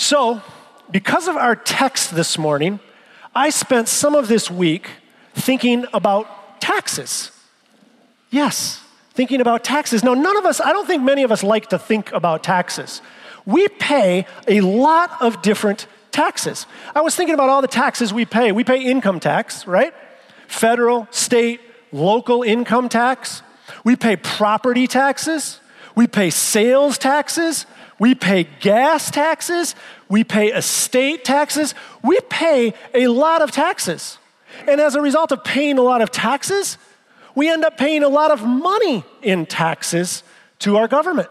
So, because of our text this morning, I spent some of this week thinking about taxes. Yes, thinking about taxes. Now, none of us, I don't think many of us like to think about taxes. We pay a lot of different taxes. I was thinking about all the taxes we pay. We pay income tax, right? Federal, state, local income tax. We pay property taxes. We pay sales taxes. We pay gas taxes. We pay estate taxes. We pay a lot of taxes. And as a result of paying a lot of taxes, we end up paying a lot of money in taxes to our government.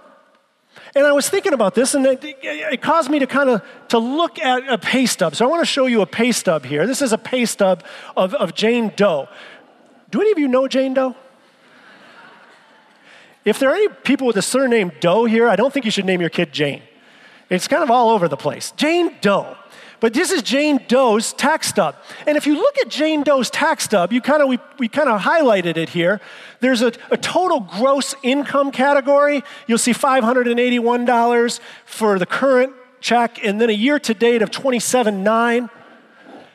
And I was thinking about this, and it, it caused me to kind of to look at a pay stub. So I want to show you a pay stub here. This is a pay stub of, of Jane Doe. Do any of you know Jane Doe? If there are any people with the surname Doe here, I don't think you should name your kid Jane. It's kind of all over the place. Jane Doe. But this is Jane Doe's tax stub. And if you look at Jane Doe's tax stub, you kind of we, we kind of highlighted it here. There's a, a total gross income category. You'll see $581 for the current check, and then a year to date of 27.9.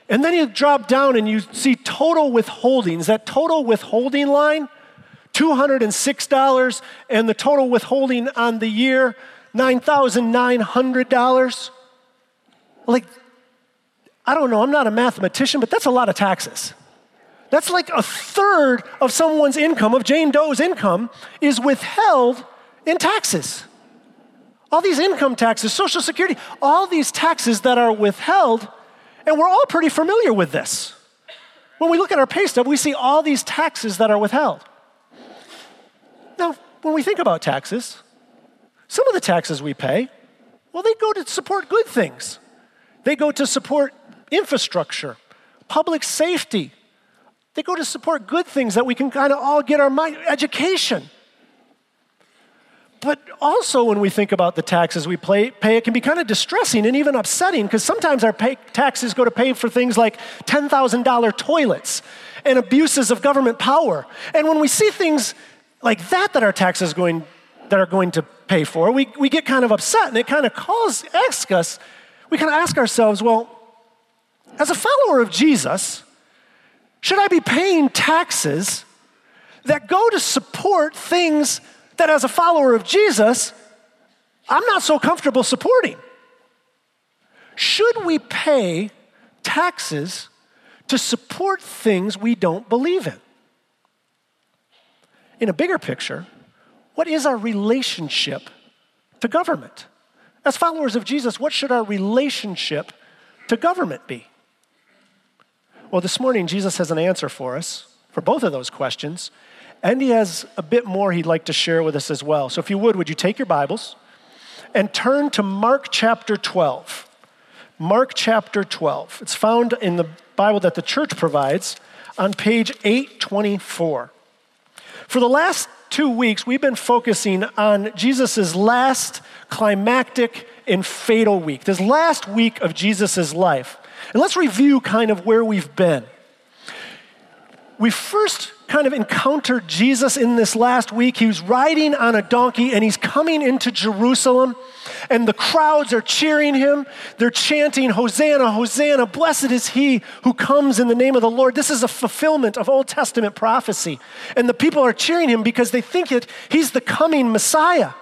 And then you drop down and you see total withholdings. That total withholding line, $206, and the total withholding on the year, $9,900. Like, I don't know, I'm not a mathematician, but that's a lot of taxes. That's like a third of someone's income, of Jane Doe's income, is withheld in taxes. All these income taxes, Social Security, all these taxes that are withheld, and we're all pretty familiar with this. When we look at our pay stub, we see all these taxes that are withheld. Now, when we think about taxes, some of the taxes we pay, well, they go to support good things. They go to support infrastructure, public safety. They go to support good things that we can kind of all get our mind, education. But also, when we think about the taxes we pay, it can be kind of distressing and even upsetting because sometimes our taxes go to pay for things like $10,000 toilets and abuses of government power. And when we see things like that that our taxes going, that are going to pay for, we, we get kind of upset and it kind of calls, asks us, we kind of ask ourselves, well, as a follower of Jesus, should I be paying taxes that go to support things that, as a follower of Jesus, I'm not so comfortable supporting? Should we pay taxes to support things we don't believe in? In a bigger picture, what is our relationship to government? As followers of Jesus, what should our relationship to government be? Well, this morning, Jesus has an answer for us for both of those questions, and he has a bit more he'd like to share with us as well. So, if you would, would you take your Bibles and turn to Mark chapter 12? Mark chapter 12. It's found in the Bible that the church provides on page 824. For the last two weeks, we've been focusing on Jesus' last climactic and fatal week, this last week of Jesus' life. And let's review kind of where we've been. We first kind of encountered Jesus in this last week. He was riding on a donkey and he's coming into Jerusalem, and the crowds are cheering him. They're chanting, Hosanna, Hosanna, blessed is he who comes in the name of the Lord. This is a fulfillment of Old Testament prophecy. And the people are cheering him because they think that he's the coming Messiah.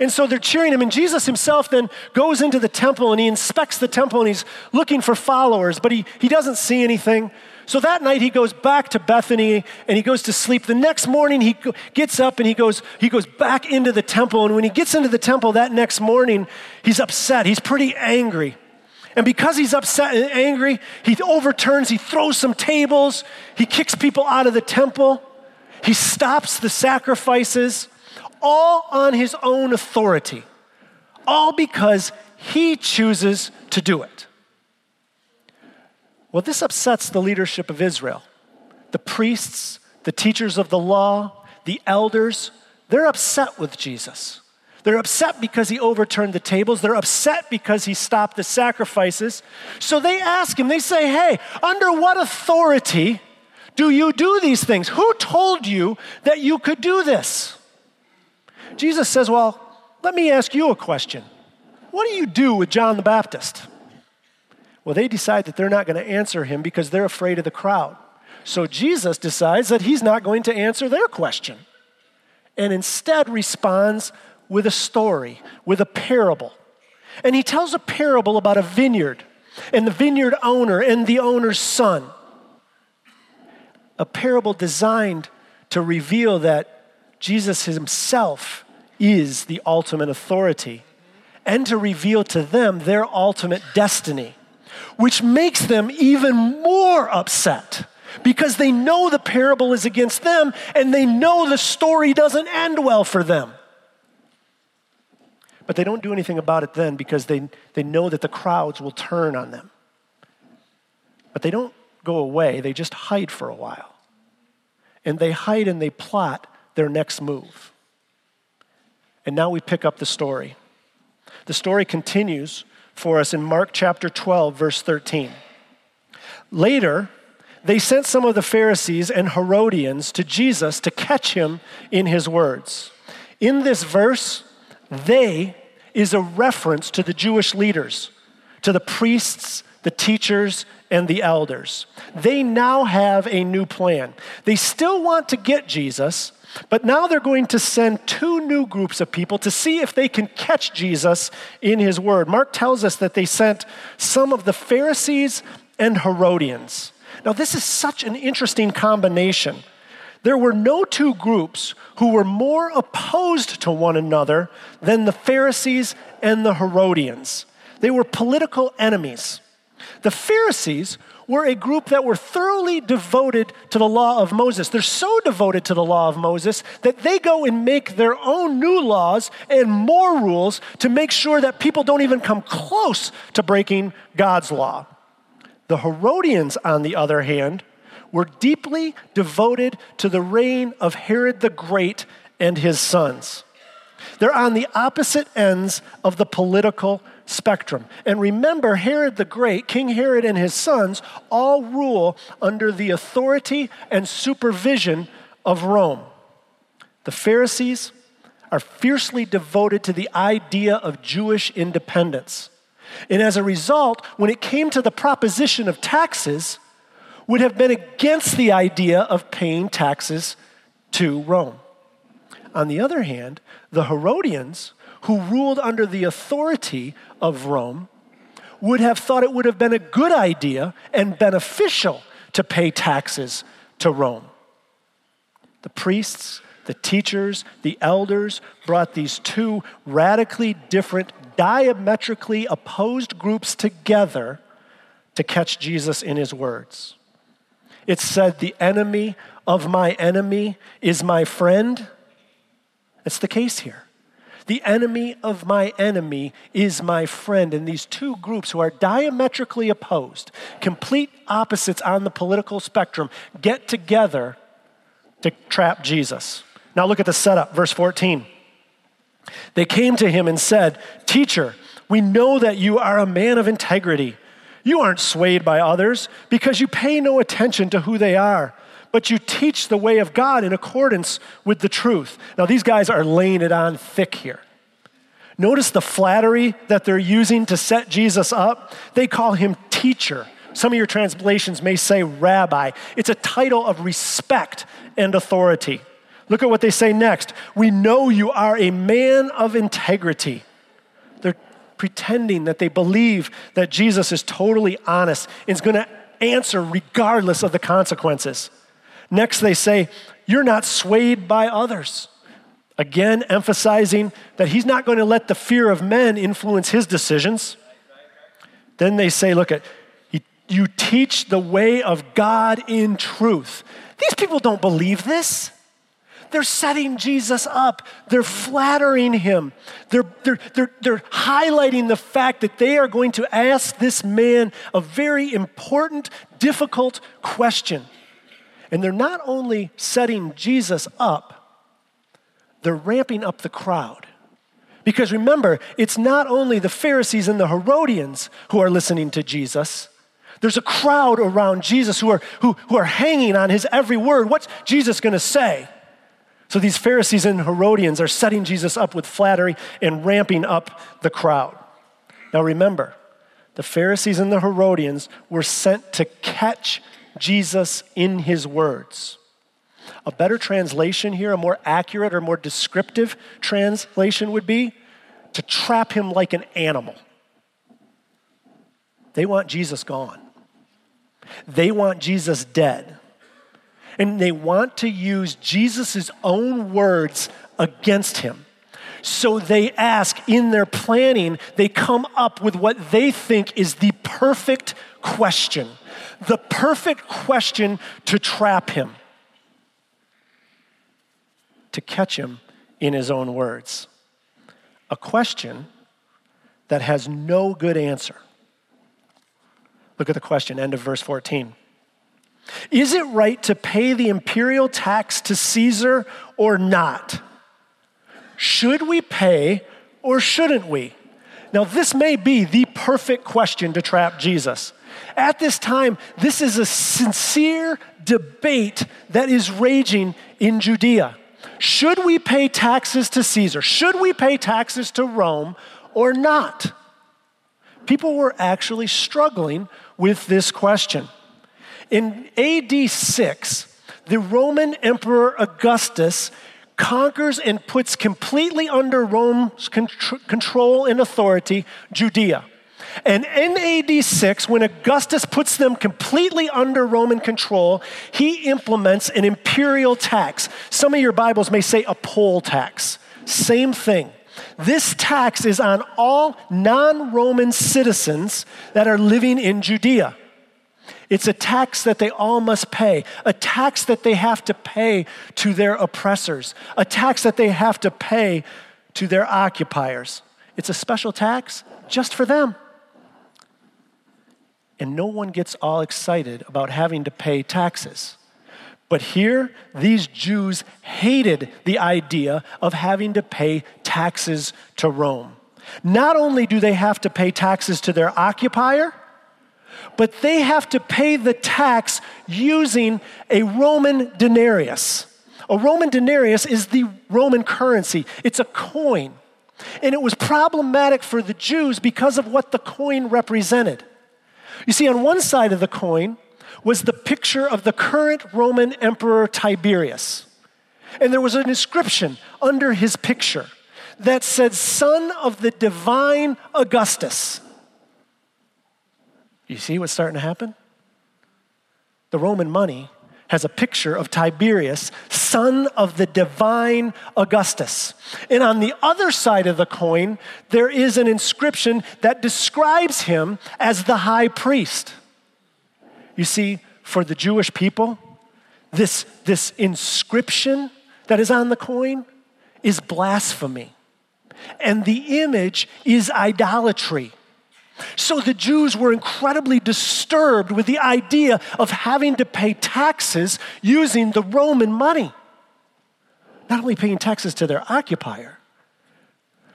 And so they're cheering him. And Jesus himself then goes into the temple and he inspects the temple and he's looking for followers, but he, he doesn't see anything. So that night he goes back to Bethany and he goes to sleep. The next morning he gets up and he goes, he goes back into the temple. And when he gets into the temple that next morning, he's upset. He's pretty angry. And because he's upset and angry, he overturns, he throws some tables, he kicks people out of the temple, he stops the sacrifices all on his own authority, all because he chooses to do it. Well, this upsets the leadership of Israel. The priests, the teachers of the law, the elders, they're upset with Jesus. They're upset because he overturned the tables. They're upset because he stopped the sacrifices. So they ask him, they say, Hey, under what authority do you do these things? Who told you that you could do this? Jesus says, Well, let me ask you a question. What do you do with John the Baptist? Well, they decide that they're not going to answer him because they're afraid of the crowd. So Jesus decides that he's not going to answer their question and instead responds with a story, with a parable. And he tells a parable about a vineyard and the vineyard owner and the owner's son. A parable designed to reveal that Jesus himself is the ultimate authority and to reveal to them their ultimate destiny, which makes them even more upset because they know the parable is against them and they know the story doesn't end well for them. But they don't do anything about it then because they, they know that the crowds will turn on them. But they don't go away, they just hide for a while. And they hide and they plot their next move. And now we pick up the story. The story continues for us in Mark chapter 12, verse 13. Later, they sent some of the Pharisees and Herodians to Jesus to catch him in his words. In this verse, they is a reference to the Jewish leaders, to the priests, the teachers, and the elders. They now have a new plan. They still want to get Jesus, but now they're going to send two new groups of people to see if they can catch Jesus in his word. Mark tells us that they sent some of the Pharisees and Herodians. Now, this is such an interesting combination. There were no two groups who were more opposed to one another than the Pharisees and the Herodians. They were political enemies. The Pharisees were a group that were thoroughly devoted to the law of Moses. They're so devoted to the law of Moses that they go and make their own new laws and more rules to make sure that people don't even come close to breaking God's law. The Herodians, on the other hand, were deeply devoted to the reign of Herod the Great and his sons. They're on the opposite ends of the political spectrum. And remember, Herod the Great, King Herod and his sons, all rule under the authority and supervision of Rome. The Pharisees are fiercely devoted to the idea of Jewish independence. And as a result, when it came to the proposition of taxes, would have been against the idea of paying taxes to Rome. On the other hand, the Herodians, who ruled under the authority of Rome, would have thought it would have been a good idea and beneficial to pay taxes to Rome. The priests, the teachers, the elders brought these two radically different, diametrically opposed groups together to catch Jesus in his words. It said, The enemy of my enemy is my friend. That's the case here. The enemy of my enemy is my friend. And these two groups who are diametrically opposed, complete opposites on the political spectrum, get together to trap Jesus. Now look at the setup, verse 14. They came to him and said, Teacher, we know that you are a man of integrity you aren't swayed by others because you pay no attention to who they are, but you teach the way of God in accordance with the truth. Now, these guys are laying it on thick here. Notice the flattery that they're using to set Jesus up. They call him teacher. Some of your translations may say rabbi. It's a title of respect and authority. Look at what they say next. We know you are a man of integrity They're pretending that they believe that Jesus is totally honest and is going to answer regardless of the consequences. Next, they say, You're not swayed by others. Again, emphasizing that he's not going to let the fear of men influence his decisions. Then they say, Look at, you teach the way of God in truth. These people don't believe this. They're setting Jesus up. They're flattering him. They're, they're, they're, they're highlighting the fact that they are going to ask this man a very important, difficult question. And they're not only setting Jesus up, they're ramping up the crowd. Because remember, it's not only the Pharisees and the Herodians who are listening to Jesus. There's a crowd around Jesus who are, who, who are hanging on his every word. What's Jesus going to say? So these Pharisees and Herodians are setting Jesus up with flattery and ramping up the crowd. Now remember, the Pharisees and the Herodians were sent to catch Jesus in his words. A better translation here, a more accurate or more descriptive translation would be to trap him like an animal. They want Jesus gone. They want Jesus dead. And they want to use Jesus' own words against him. So they ask in their planning, they come up with what they think is the perfect question, the perfect question to trap him, to catch him in his own words. A question that has no good answer. Look at the question, end of verse 14. Is it right to pay the imperial tax to Caesar or not? Should we pay or shouldn't we? Now, this may be the perfect question to trap Jesus. At this time, this is a sincere debate that is raging in Judea. Should we pay taxes to Caesar? Should we pay taxes to Rome or not? People were actually struggling with this question. In AD 6, the Roman Emperor Augustus conquers and puts completely under Rome's control and authority Judea. And in AD 6, when Augustus puts them completely under Roman control, he implements an imperial tax. Some of your Bibles may say a poll tax. Same thing. This tax is on all non Roman citizens that are living in Judea. It's a tax that they all must pay, a tax that they have to pay to their oppressors, a tax that they have to pay to their occupiers. It's a special tax just for them. And no one gets all excited about having to pay taxes. But here, these Jews hated the idea of having to pay taxes to Rome. Not only do they have to pay taxes to their occupier, but they have to pay the tax using a Roman denarius. A Roman denarius is the Roman currency, it's a coin. And it was problematic for the Jews because of what the coin represented. You see, on one side of the coin, was the picture of the current Roman Emperor Tiberius. And there was an inscription under his picture that said, Son of the divine Augustus. You see what's starting to happen? The Roman money has a picture of Tiberius, son of the divine Augustus. And on the other side of the coin, there is an inscription that describes him as the high priest. You see, for the Jewish people, this, this inscription that is on the coin is blasphemy. And the image is idolatry. So the Jews were incredibly disturbed with the idea of having to pay taxes using the Roman money. Not only paying taxes to their occupier,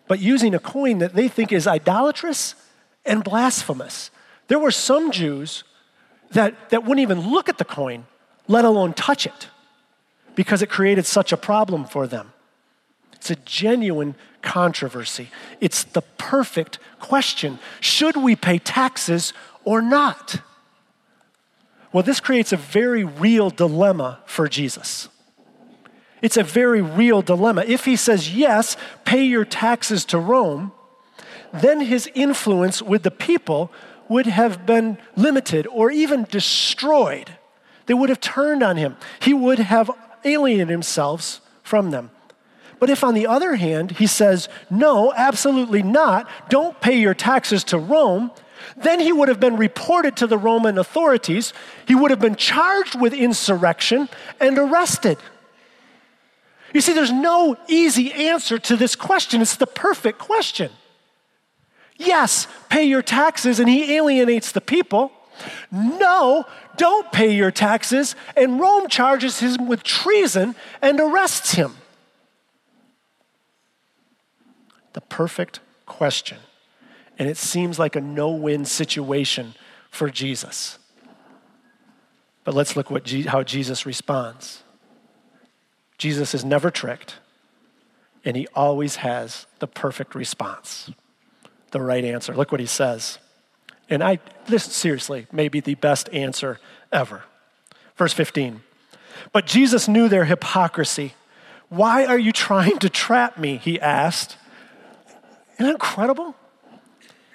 but using a coin that they think is idolatrous and blasphemous. There were some Jews that, that wouldn't even look at the coin, let alone touch it, because it created such a problem for them. It's a genuine controversy. It's the perfect question should we pay taxes or not? Well, this creates a very real dilemma for Jesus. It's a very real dilemma. If he says, yes, pay your taxes to Rome, then his influence with the people would have been limited or even destroyed. They would have turned on him. He would have alienated himself from them. But if, on the other hand, he says, no, absolutely not, don't pay your taxes to Rome, then he would have been reported to the Roman authorities. He would have been charged with insurrection and arrested. You see, there's no easy answer to this question. It's the perfect question. Yes, pay your taxes, and he alienates the people. No, don't pay your taxes, and Rome charges him with treason and arrests him. The perfect question. And it seems like a no win situation for Jesus. But let's look what how Jesus responds. Jesus is never tricked, and he always has the perfect response. the right answer. Look what he says. And I, this seriously may be the best answer ever. Verse 15. But Jesus knew their hypocrisy. Why are you trying to trap me? He asked. Isn't that incredible?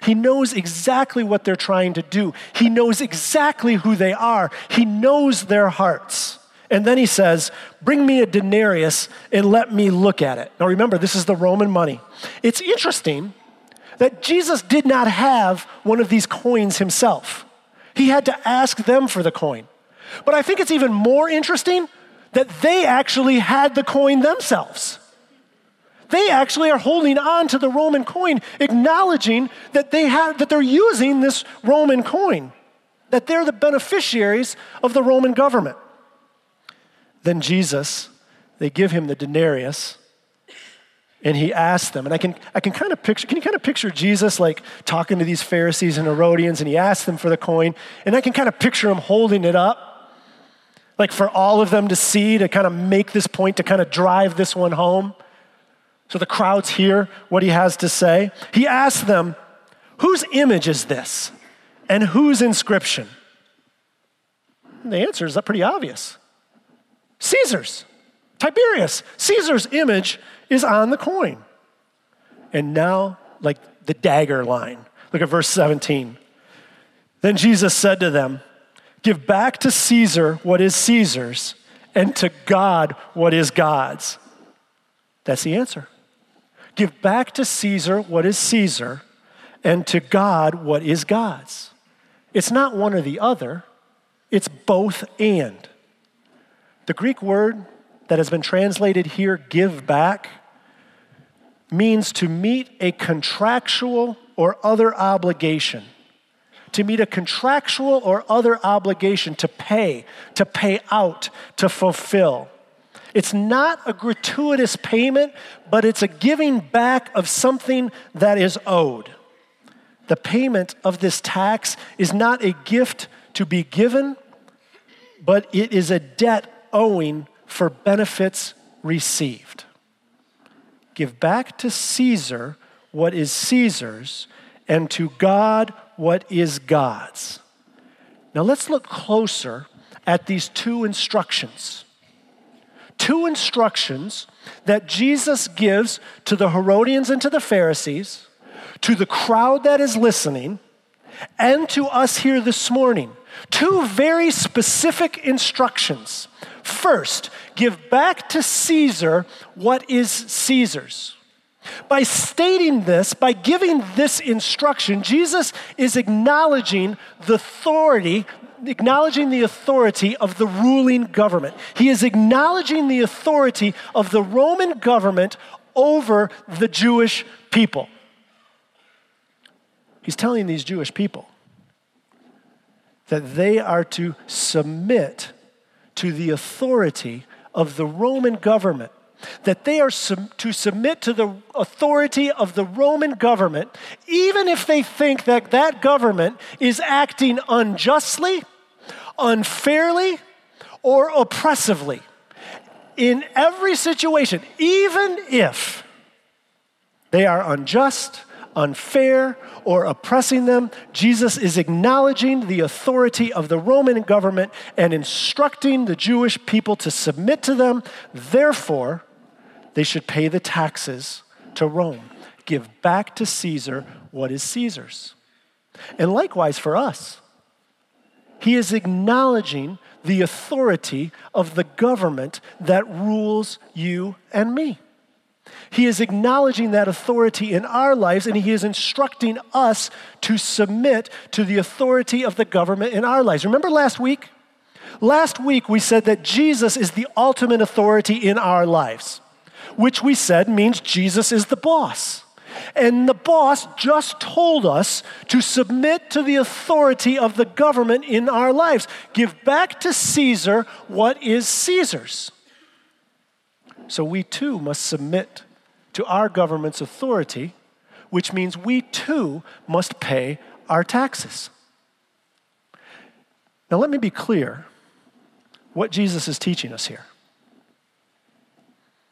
He knows exactly what they're trying to do. He knows exactly who they are. He knows their hearts. And then he says, Bring me a denarius and let me look at it. Now remember, this is the Roman money. It's interesting that Jesus did not have one of these coins himself, he had to ask them for the coin. But I think it's even more interesting that they actually had the coin themselves. They actually are holding on to the Roman coin, acknowledging that, they have, that they're using this Roman coin, that they're the beneficiaries of the Roman government. Then Jesus, they give him the denarius, and he asks them, and I can, I can kind of picture, can you kind of picture Jesus like talking to these Pharisees and Herodians, and he asks them for the coin, and I can kind of picture him holding it up, like for all of them to see, to kind of make this point, to kind of drive this one home. So the crowds hear what he has to say. He asks them, Whose image is this? And whose inscription? And the answer is pretty obvious Caesar's. Tiberius. Caesar's image is on the coin. And now, like the dagger line. Look at verse 17. Then Jesus said to them, Give back to Caesar what is Caesar's, and to God what is God's. That's the answer. Give back to Caesar what is Caesar, and to God what is God's. It's not one or the other, it's both and. The Greek word that has been translated here, give back, means to meet a contractual or other obligation. To meet a contractual or other obligation to pay, to pay out, to fulfill. It's not a gratuitous payment, but it's a giving back of something that is owed. The payment of this tax is not a gift to be given, but it is a debt owing for benefits received. Give back to Caesar what is Caesar's, and to God what is God's. Now let's look closer at these two instructions two instructions that Jesus gives to the Herodians and to the Pharisees, to the crowd that is listening, and to us here this morning. Two very specific instructions. First, give back to Caesar what is Caesar's. By stating this, by giving this instruction, Jesus is acknowledging the authority acknowledging the authority of the ruling government. He is acknowledging the authority of the Roman government over the Jewish people. He's telling these Jewish people that they are to submit to the authority of the Roman government, that they are to submit to the authority of the Roman government, even if they think that that government is acting unjustly unfairly or oppressively. In every situation, even if they are unjust, unfair, or oppressing them, Jesus is acknowledging the authority of the Roman government and instructing the Jewish people to submit to them. Therefore, they should pay the taxes to Rome. Give back to Caesar what is Caesar's. And likewise for us. He is acknowledging the authority of the government that rules you and me. He is acknowledging that authority in our lives, and He is instructing us to submit to the authority of the government in our lives. Remember last week? Last week, we said that Jesus is the ultimate authority in our lives, which we said means Jesus is the boss. And the boss just told us to submit to the authority of the government in our lives. Give back to Caesar what is Caesar's. So we too must submit to our government's authority, which means we too must pay our taxes. Now, let me be clear what Jesus is teaching us here.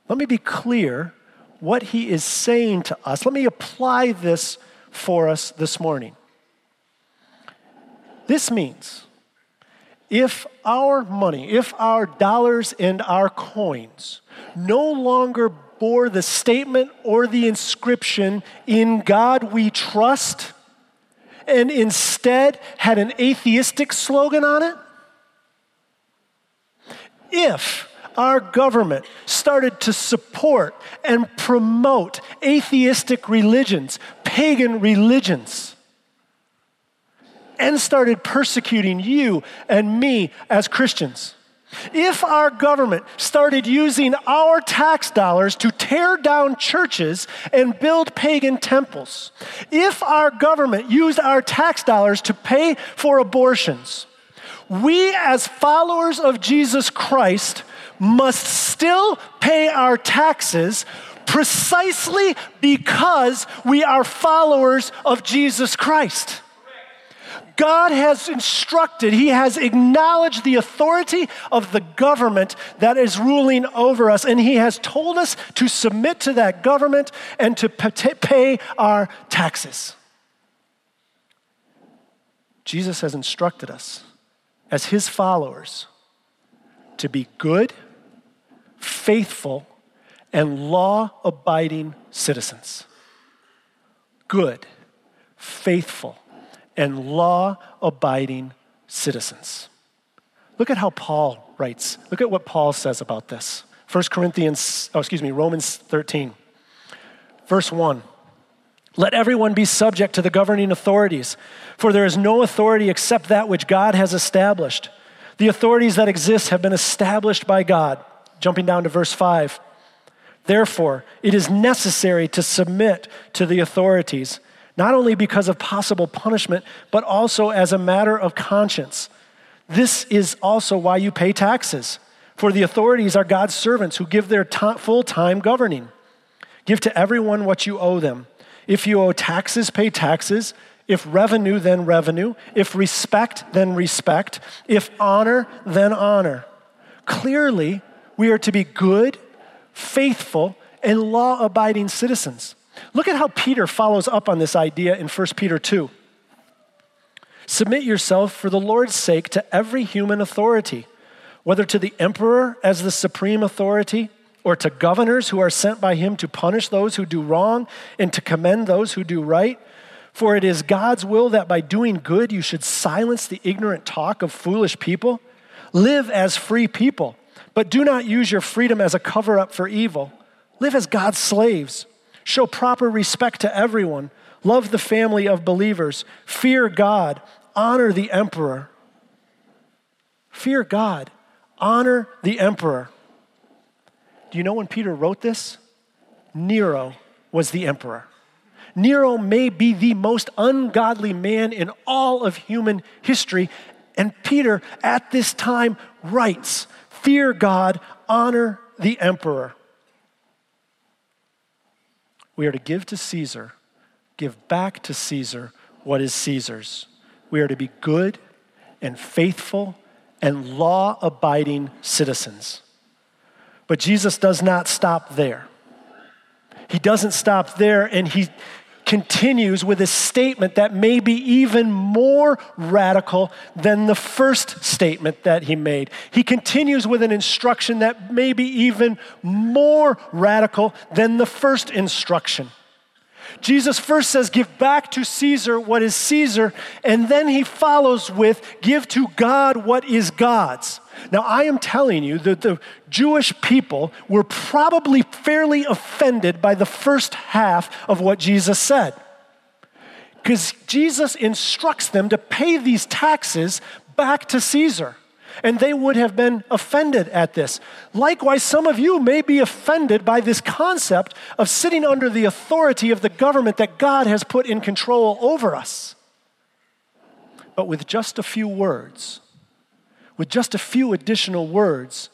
Let me be clear what he is saying to us. Let me apply this for us this morning. This means if our money, if our dollars and our coins no longer bore the statement or the inscription, In God we trust, and instead had an atheistic slogan on it, if our government started to support and promote atheistic religions, pagan religions, and started persecuting you and me as Christians. If our government started using our tax dollars to tear down churches and build pagan temples, if our government used our tax dollars to pay for abortions, we as followers of Jesus Christ must still pay our taxes precisely because we are followers of Jesus Christ. God has instructed, He has acknowledged the authority of the government that is ruling over us, and He has told us to submit to that government and to pay our taxes. Jesus has instructed us as His followers to be good faithful, and law abiding citizens. Good, faithful, and law abiding citizens. Look at how Paul writes. Look at what Paul says about this. 1 Corinthians, oh, excuse me, Romans 13, verse 1. Let everyone be subject to the governing authorities, for there is no authority except that which God has established. The authorities that exist have been established by God. Jumping down to verse 5. Therefore, it is necessary to submit to the authorities, not only because of possible punishment, but also as a matter of conscience. This is also why you pay taxes. For the authorities are God's servants who give their full time governing. Give to everyone what you owe them. If you owe taxes, pay taxes. If revenue, then revenue. If respect, then respect. If honor, then honor. Clearly, we are to be good, faithful, and law abiding citizens. Look at how Peter follows up on this idea in 1 Peter 2. Submit yourself for the Lord's sake to every human authority, whether to the emperor as the supreme authority, or to governors who are sent by him to punish those who do wrong and to commend those who do right. For it is God's will that by doing good you should silence the ignorant talk of foolish people. Live as free people but do not use your freedom as a cover up for evil. Live as God's slaves. Show proper respect to everyone. Love the family of believers. Fear God. Honor the emperor. Fear God. Honor the emperor. Do you know when Peter wrote this? Nero was the emperor. Nero may be the most ungodly man in all of human history. And Peter, at this time, writes fear God, honor the emperor. We are to give to Caesar, give back to Caesar what is Caesar's. We are to be good and faithful and law abiding citizens. But Jesus does not stop there. He doesn't stop there, and he continues with a statement that may be even more radical than the first statement that he made. He continues with an instruction that may be even more radical than the first instruction. Jesus first says, Give back to Caesar what is Caesar, and then he follows with, Give to God what is God's. Now, I am telling you that the Jewish people were probably fairly offended by the first half of what Jesus said. Because Jesus instructs them to pay these taxes back to Caesar. And they would have been offended at this. Likewise, some of you may be offended by this concept of sitting under the authority of the government that God has put in control over us. But with just a few words, with just a few additional words,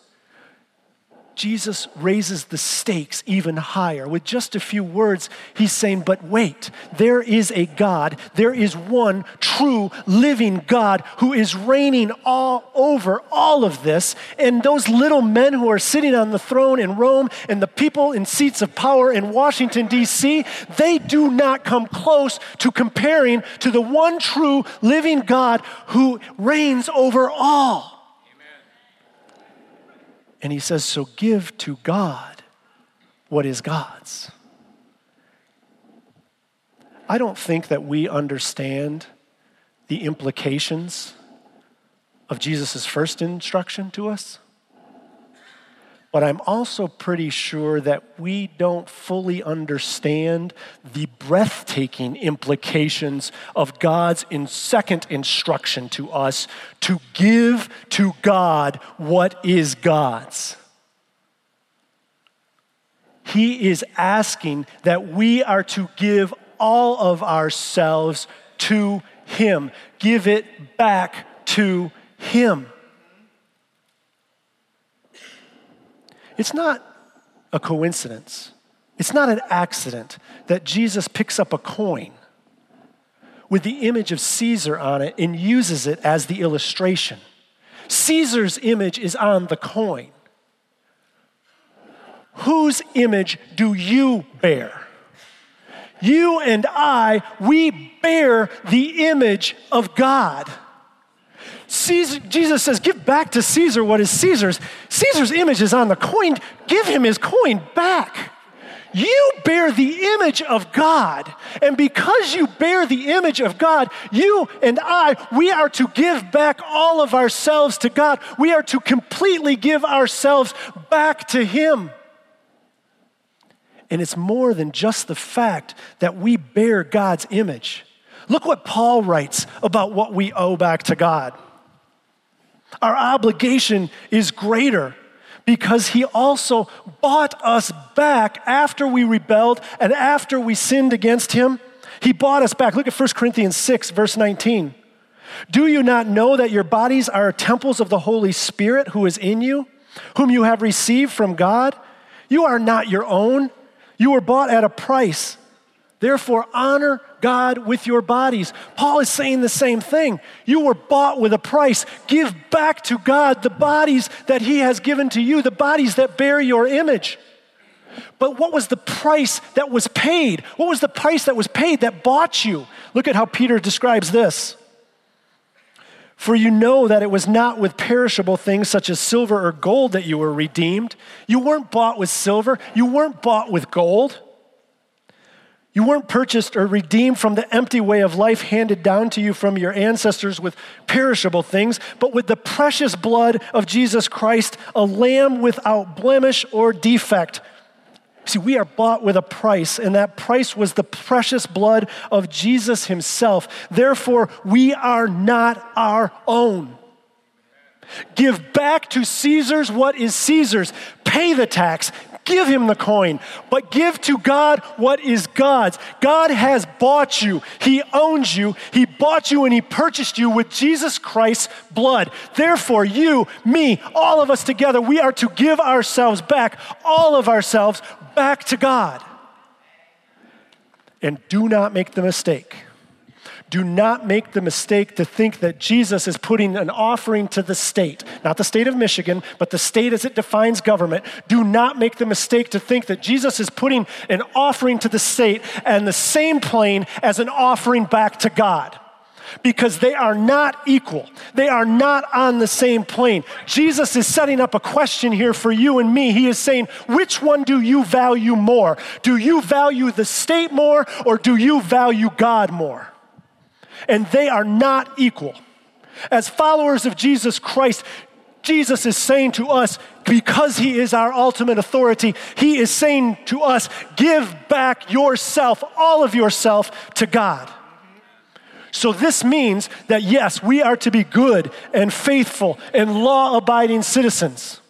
Jesus raises the stakes even higher. With just a few words, he's saying, But wait, there is a God, there is one true living God who is reigning all over all of this. And those little men who are sitting on the throne in Rome and the people in seats of power in Washington, D.C., they do not come close to comparing to the one true living God who reigns over all. And he says, So give to God what is God's. I don't think that we understand the implications of Jesus' first instruction to us. But I'm also pretty sure that we don't fully understand the breathtaking implications of God's in second instruction to us to give to God what is God's. He is asking that we are to give all of ourselves to Him, give it back to Him. It's not a coincidence, it's not an accident that Jesus picks up a coin with the image of Caesar on it and uses it as the illustration. Caesar's image is on the coin. Whose image do you bear? You and I, we bear the image of God. Caesar, Jesus says, Give back to Caesar what is Caesar's. Caesar's image is on the coin. Give him his coin back. You bear the image of God. And because you bear the image of God, you and I, we are to give back all of ourselves to God. We are to completely give ourselves back to Him. And it's more than just the fact that we bear God's image. Look what Paul writes about what we owe back to God. Our obligation is greater because he also bought us back after we rebelled and after we sinned against him. He bought us back. Look at 1 Corinthians 6, verse 19. Do you not know that your bodies are temples of the Holy Spirit who is in you, whom you have received from God? You are not your own. You were bought at a price. Therefore, honor God with your bodies. Paul is saying the same thing. You were bought with a price. Give back to God the bodies that He has given to you, the bodies that bear your image. But what was the price that was paid? What was the price that was paid that bought you? Look at how Peter describes this. For you know that it was not with perishable things such as silver or gold that you were redeemed. You weren't bought with silver, you weren't bought with gold. You weren't purchased or redeemed from the empty way of life handed down to you from your ancestors with perishable things, but with the precious blood of Jesus Christ, a lamb without blemish or defect. See, we are bought with a price, and that price was the precious blood of Jesus himself. Therefore, we are not our own. Give back to Caesar's what is Caesar's. Pay the tax, Give him the coin, but give to God what is God's. God has bought you, He owns you, He bought you and He purchased you with Jesus Christ's blood. Therefore, you, me, all of us together, we are to give ourselves back, all of ourselves, back to God. And do not make the mistake do not make the mistake to think that Jesus is putting an offering to the state, not the state of Michigan, but the state as it defines government. Do not make the mistake to think that Jesus is putting an offering to the state and the same plane as an offering back to God because they are not equal. They are not on the same plane. Jesus is setting up a question here for you and me. He is saying, which one do you value more? Do you value the state more or do you value God more? And they are not equal. As followers of Jesus Christ, Jesus is saying to us, because He is our ultimate authority, He is saying to us, give back yourself, all of yourself, to God. So, this means that yes, we are to be good and faithful and law abiding citizens.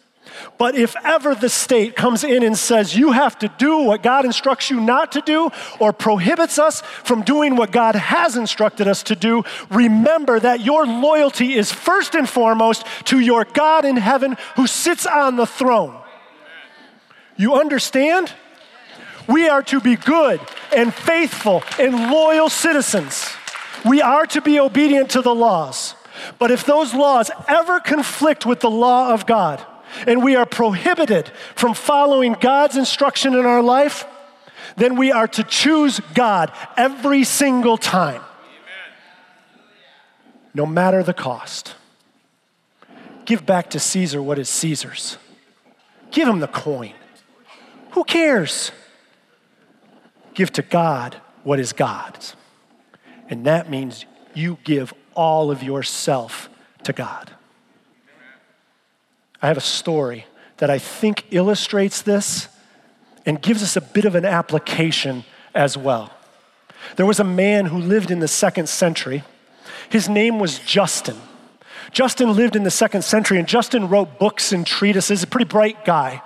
But if ever the state comes in and says you have to do what God instructs you not to do or prohibits us from doing what God has instructed us to do, remember that your loyalty is first and foremost to your God in heaven who sits on the throne. You understand? We are to be good and faithful and loyal citizens. We are to be obedient to the laws. But if those laws ever conflict with the law of God, and we are prohibited from following God's instruction in our life, then we are to choose God every single time, no matter the cost. Give back to Caesar what is Caesar's. Give him the coin. Who cares? Give to God what is God's. And that means you give all of yourself to God. I have a story that I think illustrates this and gives us a bit of an application as well. There was a man who lived in the second century. His name was Justin. Justin lived in the second century, and Justin wrote books and treatises, a pretty bright guy.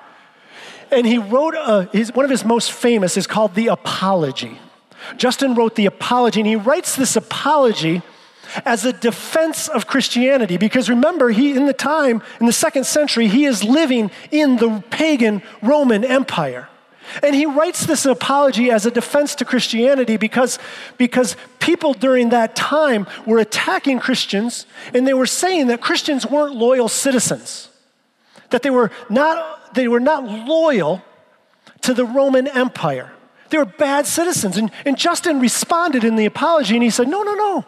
And he wrote a, his, one of his most famous is called The Apology. Justin wrote The Apology, and he writes this apology as a defense of Christianity. Because remember, he, in the time, in the second century, he is living in the pagan Roman Empire. And he writes this apology as a defense to Christianity because, because people during that time were attacking Christians and they were saying that Christians weren't loyal citizens, that they were not, they were not loyal to the Roman Empire. They were bad citizens. And, and Justin responded in the apology and he said, No, no, no,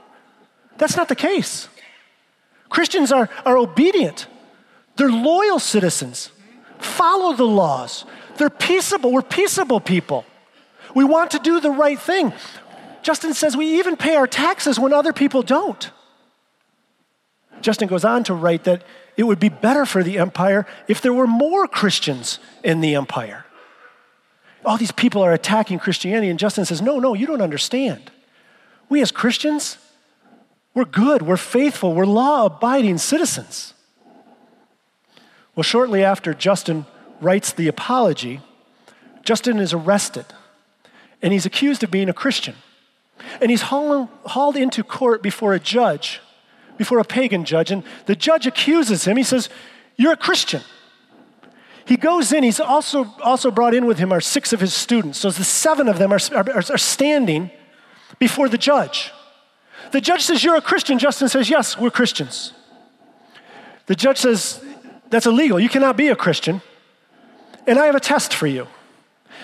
that's not the case. Christians are, are obedient, they're loyal citizens, follow the laws, they're peaceable. We're peaceable people. We want to do the right thing. Justin says we even pay our taxes when other people don't. Justin goes on to write that it would be better for the empire if there were more Christians in the empire. All these people are attacking Christianity, and Justin says, No, no, you don't understand. We as Christians, we're good, we're faithful, we're law abiding citizens. Well, shortly after Justin writes the apology, Justin is arrested and he's accused of being a Christian. And he's hauled, into court before a judge, before a pagan judge, and the judge accuses him. He says, You're a Christian. He goes in, he's also, also brought in with him are six of his students. So the seven of them are, are, are standing before the judge. The judge says, You're a Christian. Justin says, Yes, we're Christians. The judge says, That's illegal. You cannot be a Christian. And I have a test for you.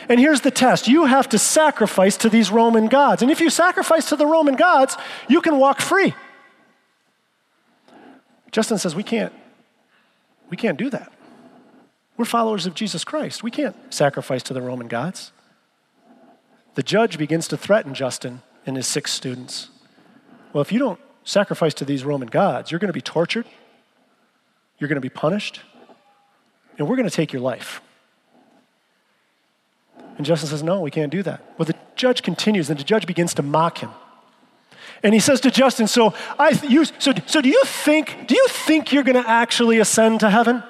And here's the test you have to sacrifice to these Roman gods. And if you sacrifice to the Roman gods, you can walk free. Justin says, We can't, we can't do that. We're followers of Jesus Christ. We can't sacrifice to the Roman gods. The judge begins to threaten Justin and his six students. Well, if you don't sacrifice to these Roman gods, you're going to be tortured, you're going to be punished, and we're going to take your life. And Justin says, No, we can't do that. Well, the judge continues, and the judge begins to mock him. And he says to Justin, So, I, you, so, so do you think, do you think you're going to actually ascend to heaven?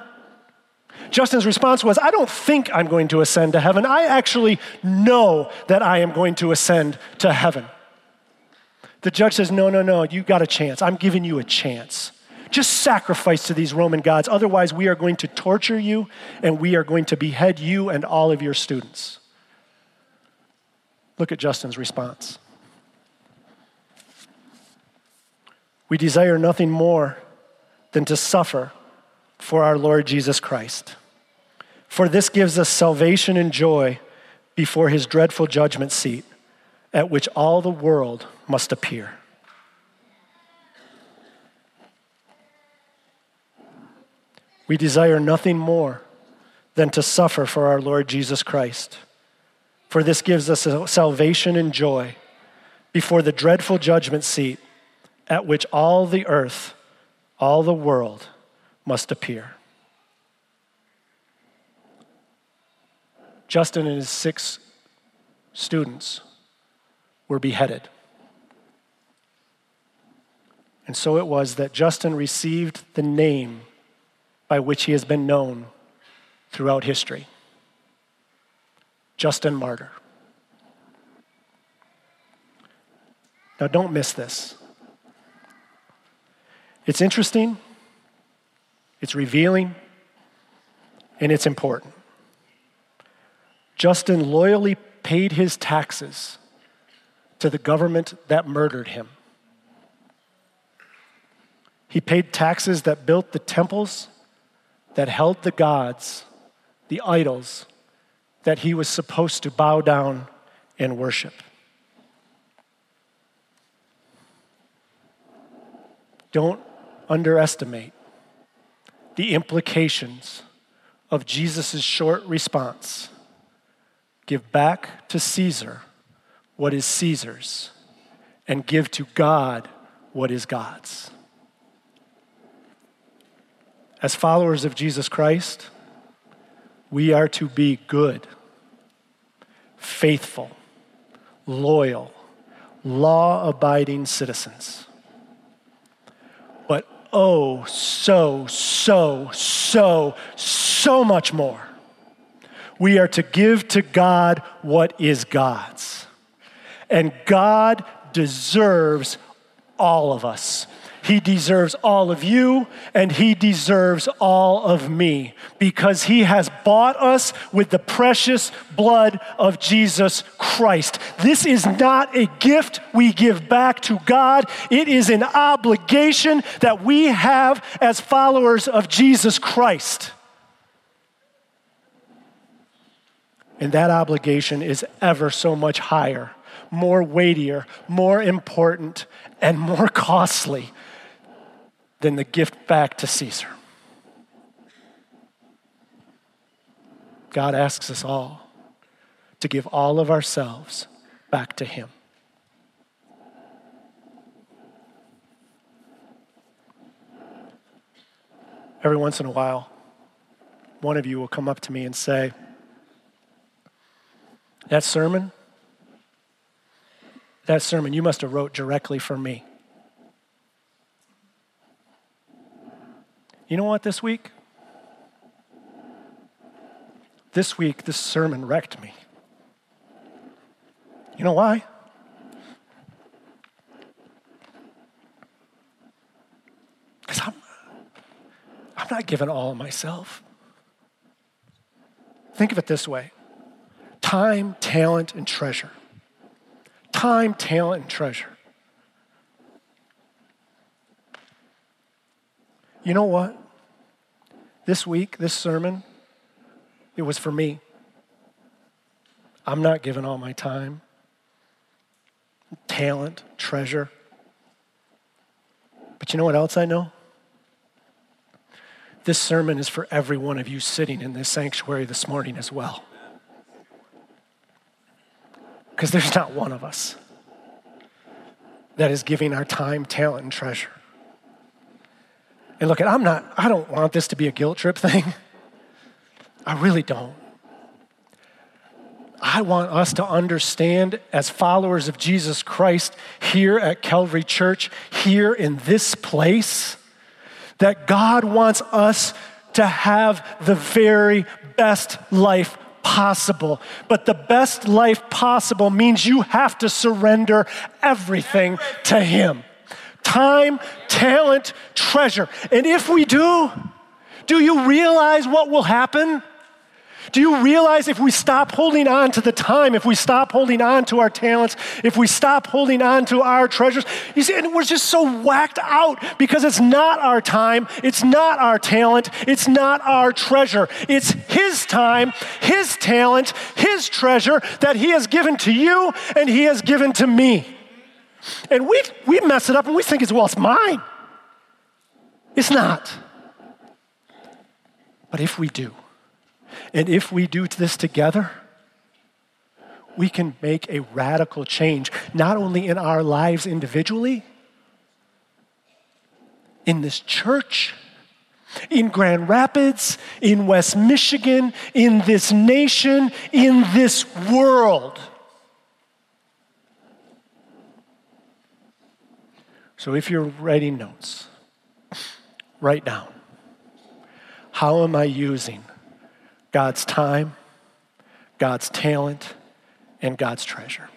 Justin's response was, I don't think I'm going to ascend to heaven. I actually know that I am going to ascend to heaven. The judge says, No, no, no, you got a chance. I'm giving you a chance. Just sacrifice to these Roman gods. Otherwise, we are going to torture you and we are going to behead you and all of your students. Look at Justin's response. We desire nothing more than to suffer for our Lord Jesus Christ. For this gives us salvation and joy before his dreadful judgment seat, at which all the world must appear. We desire nothing more than to suffer for our Lord Jesus Christ for this gives us salvation and joy before the dreadful judgment seat at which all the earth, all the world must appear. Justin and his six students were beheaded. And so it was that Justin received the name by which he has been known throughout history. Justin Martyr. Now, don't miss this. It's interesting, it's revealing, and it's important. Justin loyally paid his taxes to the government that murdered him. He paid taxes that built the temples that held the gods, the idols that he was supposed to bow down and worship. Don't underestimate the implications of Jesus' short response give back to Caesar what is Caesar's, and give to God what is God's. As followers of Jesus Christ, we are to be good, faithful, loyal, law abiding citizens. But oh, so, so, so, so much more. We are to give to God what is God's. And God deserves all of us. He deserves all of you and He deserves all of me because He has bought us with the precious blood of Jesus Christ. This is not a gift we give back to God, it is an obligation that we have as followers of Jesus Christ. And that obligation is ever so much higher more weightier, more important, and more costly than the gift back to Caesar. God asks us all to give all of ourselves back to Him. Every once in a while, one of you will come up to me and say, That sermon, that sermon you must have wrote directly for me. You know what, this week? This week, this sermon wrecked me. You know why? Because I'm, I'm not giving all of myself. Think of it this way time, talent, and treasure. Time, talent, and treasure. You know what? This week, this sermon, it was for me. I'm not giving all my time, talent, treasure. But you know what else I know? This sermon is for every one of you sitting in this sanctuary this morning as well. Because there's not one of us that is giving our time, talent, and treasure. And look, I'm not, I don't want this to be a guilt trip thing. I really don't. I want us to understand as followers of Jesus Christ here at Calvary Church, here in this place, that God wants us to have the very best life possible. But the best life possible means you have to surrender everything to Him time, talent, treasure. And if we do, do you realize what will happen? Do you realize if we stop holding on to the time, if we stop holding on to our talents, if we stop holding on to our treasures, you see, and we're just so whacked out because it's not our time, it's not our talent, it's not our treasure. It's His time, His talent, His treasure that He has given to you and He has given to me. And we, we mess it up and we think it's, well, it's mine. It's not. But if we do, and if we do this together, we can make a radical change, not only in our lives individually, in this church, in Grand Rapids, in West Michigan, in this nation, in this world. So if you're writing notes, write down how am I using God's time, God's talent, and God's treasure?